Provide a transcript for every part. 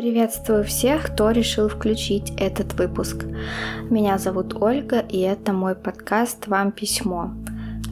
Приветствую всех, кто решил включить этот выпуск. Меня зовут Ольга, и это мой подкаст «Вам письмо»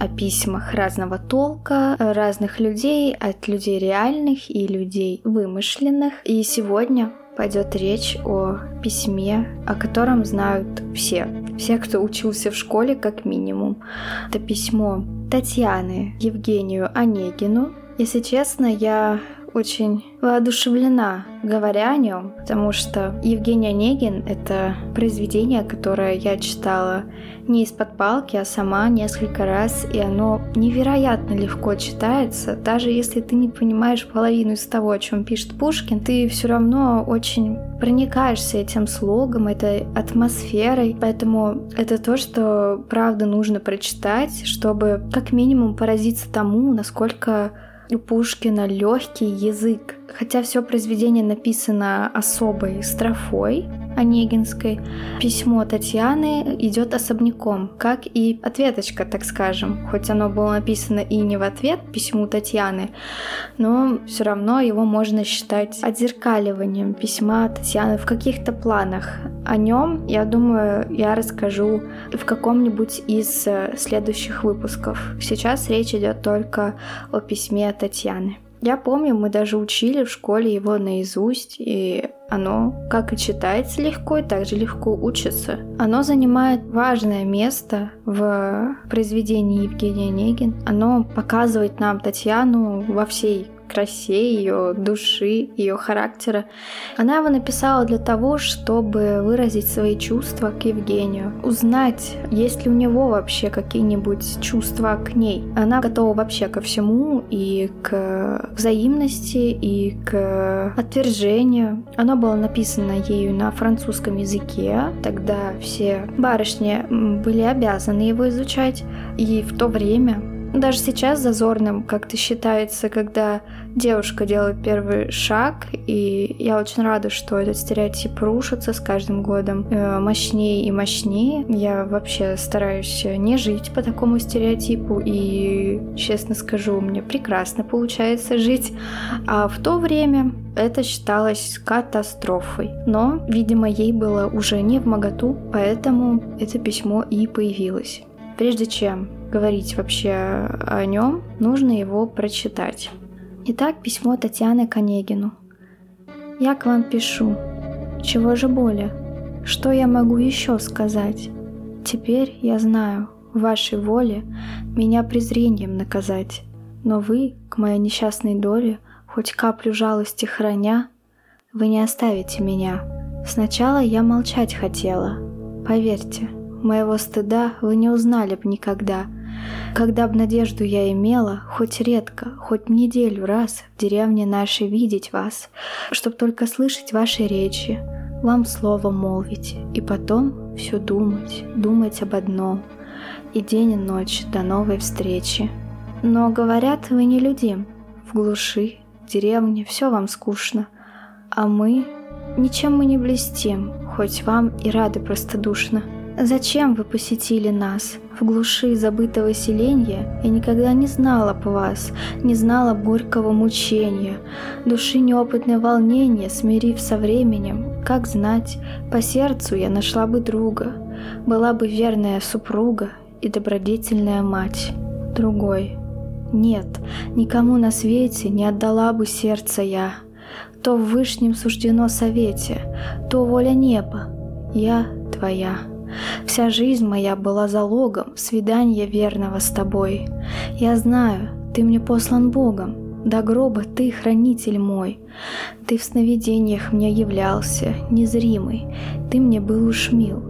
о письмах разного толка, разных людей, от людей реальных и людей вымышленных. И сегодня пойдет речь о письме, о котором знают все. Все, кто учился в школе, как минимум. Это письмо Татьяны Евгению Онегину. Если честно, я очень воодушевлена, говоря о нем, потому что Евгений Онегин — это произведение, которое я читала не из-под палки, а сама несколько раз, и оно невероятно легко читается. Даже если ты не понимаешь половину из того, о чем пишет Пушкин, ты все равно очень проникаешься этим слогом, этой атмосферой. Поэтому это то, что правда нужно прочитать, чтобы как минимум поразиться тому, насколько у Пушкина легкий язык. Хотя все произведение написано особой строфой, Онегинской, письмо Татьяны идет особняком, как и ответочка, так скажем. Хоть оно было написано и не в ответ письму Татьяны, но все равно его можно считать отзеркаливанием письма Татьяны в каких-то планах. О нем, я думаю, я расскажу в каком-нибудь из э, следующих выпусков. Сейчас речь идет только о письме Татьяны. Я помню, мы даже учили в школе его наизусть, и оно как и читается легко, и также легко учится. Оно занимает важное место в произведении Евгения Онегин. Оно показывает нам Татьяну во всей красе ее души, ее характера. Она его написала для того, чтобы выразить свои чувства к Евгению, узнать, есть ли у него вообще какие-нибудь чувства к ней. Она готова вообще ко всему и к взаимности, и к отвержению. Оно было написано ею на французском языке, тогда все барышни были обязаны его изучать, и в то время даже сейчас зазорным как-то считается, когда девушка делает первый шаг, и я очень рада, что этот стереотип рушится с каждым годом э, мощнее и мощнее. Я вообще стараюсь не жить по такому стереотипу, и, честно скажу, мне прекрасно получается жить. А в то время это считалось катастрофой. Но, видимо, ей было уже не в моготу, поэтому это письмо и появилось. Прежде чем говорить вообще о нем, нужно его прочитать. Итак, письмо Татьяны Конегину. «Я к вам пишу. Чего же более? Что я могу еще сказать? Теперь я знаю, в вашей воле меня презрением наказать, но вы, к моей несчастной доле, хоть каплю жалости храня, вы не оставите меня. Сначала я молчать хотела. Поверьте, Моего стыда вы не узнали б никогда. Когда б надежду я имела, хоть редко, хоть неделю раз в деревне нашей видеть вас, чтоб только слышать ваши речи, вам слово молвить, и потом все думать, думать об одном, и день и ночь до новой встречи. Но, говорят, вы не людим, в глуши, в деревне все вам скучно, а мы, ничем мы не блестим, хоть вам и рады простодушно. Зачем вы посетили нас? В глуши забытого селения я никогда не знала по вас, не знала горького мучения, души неопытное волнение, смирив со временем, как знать, по сердцу я нашла бы друга, была бы верная супруга и добродетельная мать. Другой. Нет, никому на свете не отдала бы сердце я. То в вышнем суждено совете, то воля неба. Я твоя. Вся жизнь моя была залогом свидания верного с тобой. Я знаю, ты мне послан Богом, до гроба ты хранитель мой. Ты в сновидениях мне являлся, незримый, ты мне был уж мил.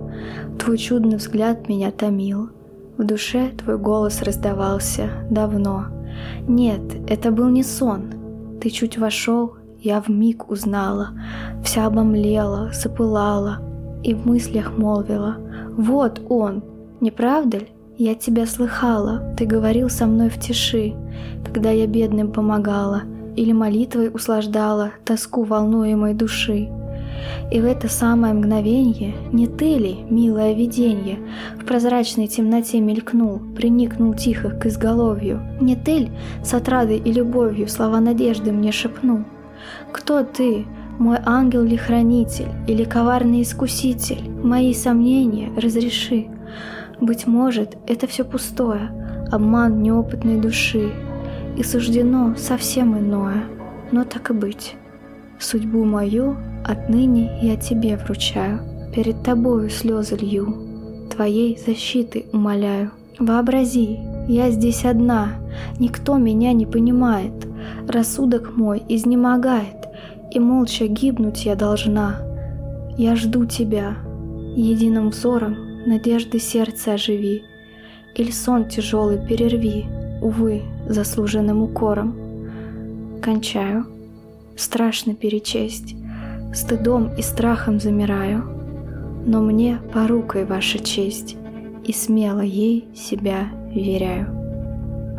Твой чудный взгляд меня томил. В душе твой голос раздавался давно. Нет, это был не сон. Ты чуть вошел, я в миг узнала, вся обомлела, запылала и в мыслях молвила — вот он, не правда ли? Я тебя слыхала, ты говорил со мной в тиши, когда я бедным помогала или молитвой услаждала тоску волнуемой души. И в это самое мгновенье не ты ли, милое виденье, в прозрачной темноте мелькнул, приникнул тихо к изголовью? Не ты ли с отрадой и любовью слова надежды мне шепнул? Кто ты, Мой ангел ли хранитель или коварный искуситель? Мои сомнения разреши. Быть может, это все пустое, обман неопытной души, и суждено совсем иное, но так и быть. Судьбу мою отныне я тебе вручаю, перед тобою слезы лью, твоей защиты умоляю. Вообрази, я здесь одна, никто меня не понимает, рассудок мой изнемогает, и молча гибнуть я должна. Я жду тебя, единым взором надежды сердца оживи, или сон тяжелый перерви, увы, заслуженным укором. Кончаю. Страшно перечесть, стыдом и страхом замираю, но мне порукой ваша честь, и смело ей себя веряю.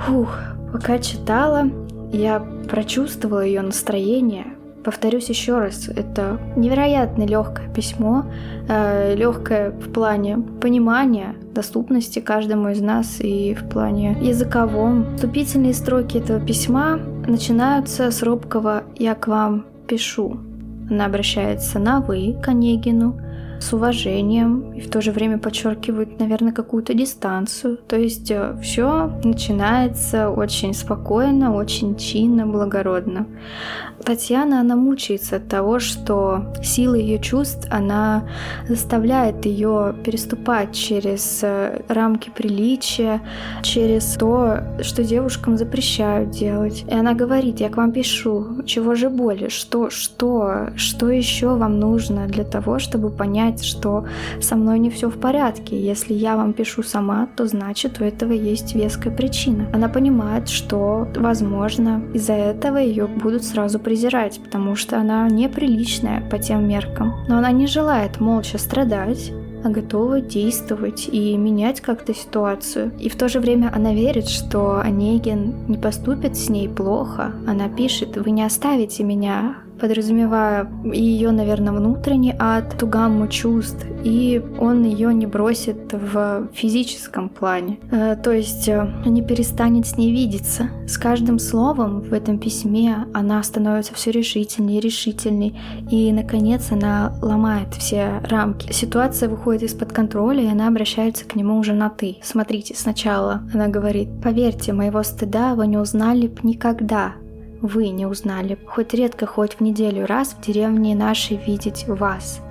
Фух, пока читала, я прочувствовала ее настроение. Повторюсь еще раз, это невероятно легкое письмо, э, легкое в плане понимания, доступности каждому из нас и в плане языковом. Вступительные строки этого письма начинаются с робкого «я к вам пишу». Она обращается на «вы» к Онегину, с уважением и в то же время подчеркивает, наверное, какую-то дистанцию. То есть э, все начинается очень спокойно, очень чинно, благородно. Татьяна, она мучается от того, что сила ее чувств, она заставляет ее переступать через э, рамки приличия, через то, что девушкам запрещают делать. И она говорит, я к вам пишу, чего же более, что, что, что еще вам нужно для того, чтобы понять, что со мной не все в порядке. Если я вам пишу сама, то значит у этого есть веская причина. Она понимает, что, возможно, из-за этого ее будут сразу презирать, потому что она неприличная по тем меркам. Но она не желает молча страдать, а готова действовать и менять как-то ситуацию. И в то же время она верит, что Онегин не поступит с ней плохо. Она пишет, вы не оставите меня подразумевая ее, наверное, внутренний ад, ту гамму чувств, и он ее не бросит в физическом плане. Э, то есть э, не перестанет с ней видеться. С каждым словом в этом письме она становится все решительнее и решительней, и, наконец, она ломает все рамки. Ситуация выходит из-под контроля, и она обращается к нему уже на «ты». Смотрите, сначала она говорит, «Поверьте, моего стыда вы не узнали б никогда, вы не узнали, хоть редко, хоть в неделю раз в деревне нашей видеть вас.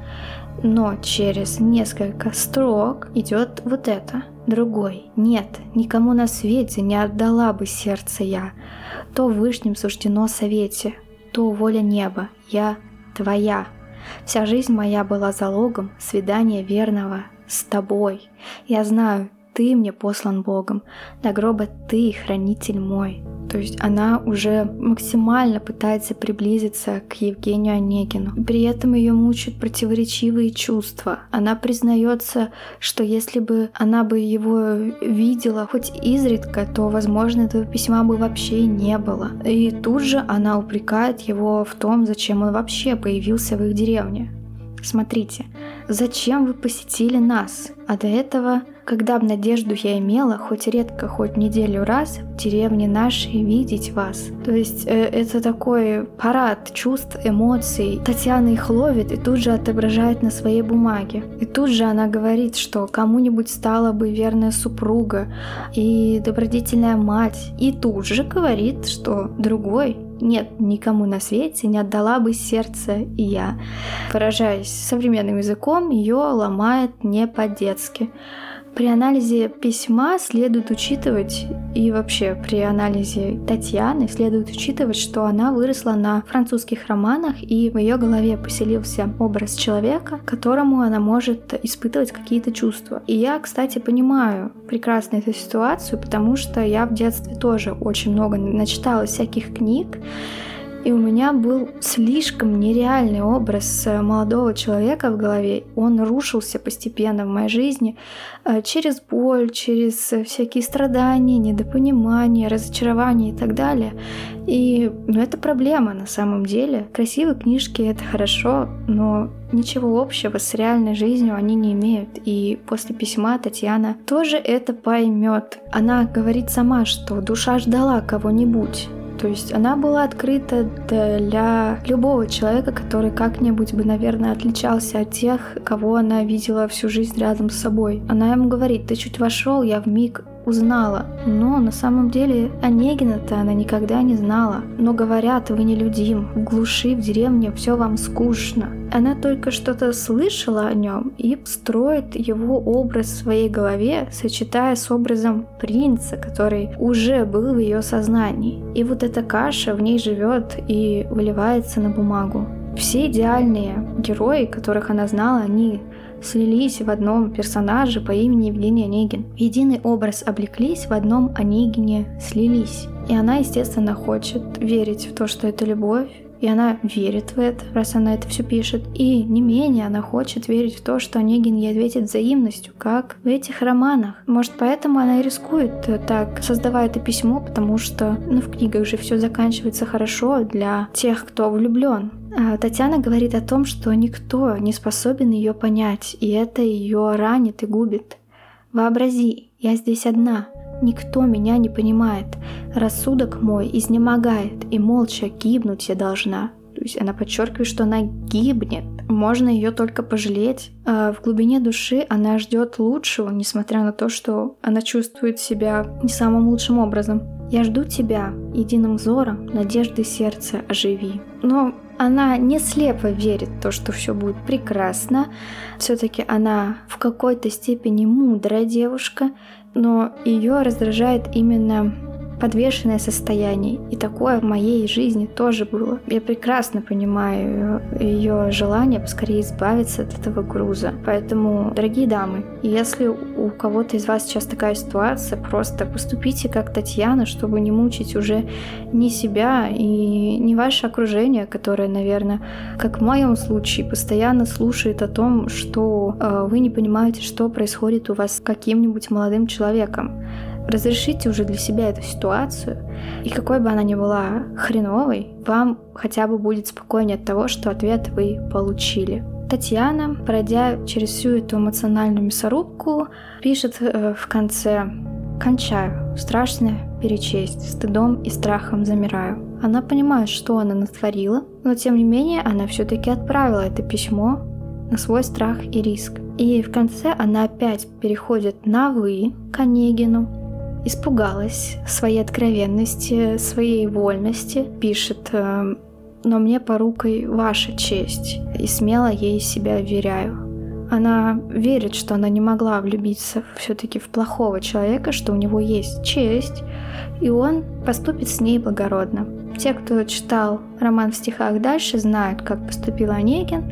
Но через несколько строк идет вот это. Другой. Нет, никому на свете не отдала бы сердце я. То вышним суждено совете, то воля неба. Я твоя. Вся жизнь моя была залогом свидания верного с тобой. Я знаю, ты мне послан Богом, до гроба ты хранитель мой. То есть она уже максимально пытается приблизиться к Евгению Онегину. При этом ее мучают противоречивые чувства. Она признается, что если бы она бы его видела хоть изредка, то, возможно, этого письма бы вообще не было. И тут же она упрекает его в том, зачем он вообще появился в их деревне. Смотрите, зачем вы посетили нас? А до этого когда б надежду я имела, хоть редко, хоть неделю раз, в деревне нашей видеть вас. То есть э, это такой парад чувств, эмоций. Татьяна их ловит и тут же отображает на своей бумаге. И тут же она говорит, что кому-нибудь стала бы верная супруга и добродетельная мать. И тут же говорит, что другой нет, никому на свете не отдала бы сердце и я. Выражаясь современным языком, ее ломает не по-детски. При анализе письма следует учитывать, и вообще при анализе Татьяны следует учитывать, что она выросла на французских романах, и в ее голове поселился образ человека, которому она может испытывать какие-то чувства. И я, кстати, понимаю прекрасно эту ситуацию, потому что я в детстве тоже очень много начитала всяких книг, и у меня был слишком нереальный образ э, молодого человека в голове. Он рушился постепенно в моей жизни э, через боль, через э, всякие страдания, недопонимание, разочарование и так далее. И ну, это проблема на самом деле. Красивые книжки — это хорошо, но ничего общего с реальной жизнью они не имеют. И после письма Татьяна тоже это поймет. Она говорит сама, что душа ждала кого-нибудь, То есть она была открыта для любого человека, который как-нибудь бы, наверное, отличался от тех, кого она видела всю жизнь рядом с собой. Она ему говорит, ты чуть вошел, я в миг узнала. Но на самом деле Онегина-то она никогда не знала. Но говорят, вы нелюдим, в глуши, в деревне все вам скучно. Она только что-то слышала о нем и строит его образ в своей голове, сочетая с образом принца, который уже был в ее сознании. И вот эта каша в ней живет и выливается на бумагу. Все идеальные герои, которых она знала, они слились в одном персонаже по имени Евгений Онегин. В единый образ облеклись, в одном Онегине слились. И она, естественно, хочет верить в то, что это любовь, и она верит в это, раз она это все пишет. И не менее она хочет верить в то, что Онегин ей ответит взаимностью, как в этих романах. Может, поэтому она и рискует так, создавая это письмо, потому что ну, в книгах же все заканчивается хорошо для тех, кто влюблен. А Татьяна говорит о том, что никто не способен ее понять, и это ее ранит и губит. Вообрази, я здесь одна, никто меня не понимает, рассудок мой изнемогает, и молча гибнуть я должна. То есть она подчеркивает, что она гибнет. Можно ее только пожалеть. А в глубине души она ждет лучшего, несмотря на то, что она чувствует себя не самым лучшим образом. Я жду тебя, единым взором, надежды сердца оживи. Но она не слепо верит в то, что все будет прекрасно. Все-таки она в какой-то степени мудрая девушка, но ее раздражает именно подвешенное состояние. И такое в моей жизни тоже было. Я прекрасно понимаю ее желание поскорее избавиться от этого груза. Поэтому, дорогие дамы, если у кого-то из вас сейчас такая ситуация, просто поступите как Татьяна, чтобы не мучить уже ни себя и не ваше окружение, которое, наверное, как в моем случае, постоянно слушает о том, что э, вы не понимаете, что происходит у вас с каким-нибудь молодым человеком. Разрешите уже для себя эту ситуацию, и какой бы она ни была хреновой, вам хотя бы будет спокойнее от того, что ответ вы получили. Татьяна, пройдя через всю эту эмоциональную мясорубку, пишет э, в конце «Кончаю. Страшно перечесть. Стыдом и страхом замираю». Она понимает, что она натворила, но тем не менее она все-таки отправила это письмо на свой страх и риск. И в конце она опять переходит на «вы» к Онегину, испугалась своей откровенности, своей вольности, пишет э, «Но мне порукой ваша честь, и смело ей себя веряю». Она верит, что она не могла влюбиться все-таки в плохого человека, что у него есть честь, и он поступит с ней благородно. Те, кто читал роман в стихах дальше, знают, как поступил Онегин.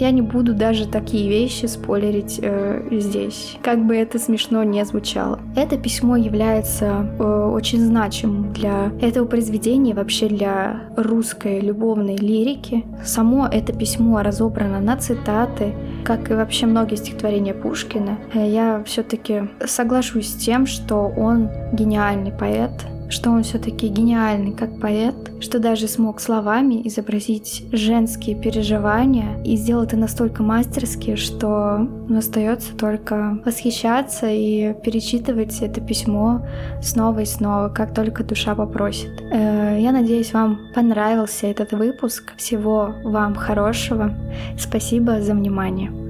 Я не буду даже такие вещи спойлерить э, здесь, как бы это смешно не звучало. Это письмо является э, очень значимым для этого произведения, вообще для русской любовной лирики. Само это письмо разобрано на цитаты, как и вообще многие стихотворения Пушкина. Э, я все-таки соглашусь с тем, что он гениальный поэт, что он все-таки гениальный как поэт, что даже смог словами изобразить женские переживания и сделал это настолько мастерски, что остается только восхищаться и перечитывать это письмо снова и снова, как только душа попросит. Э, я надеюсь, вам понравился этот выпуск. Всего вам хорошего. Спасибо за внимание.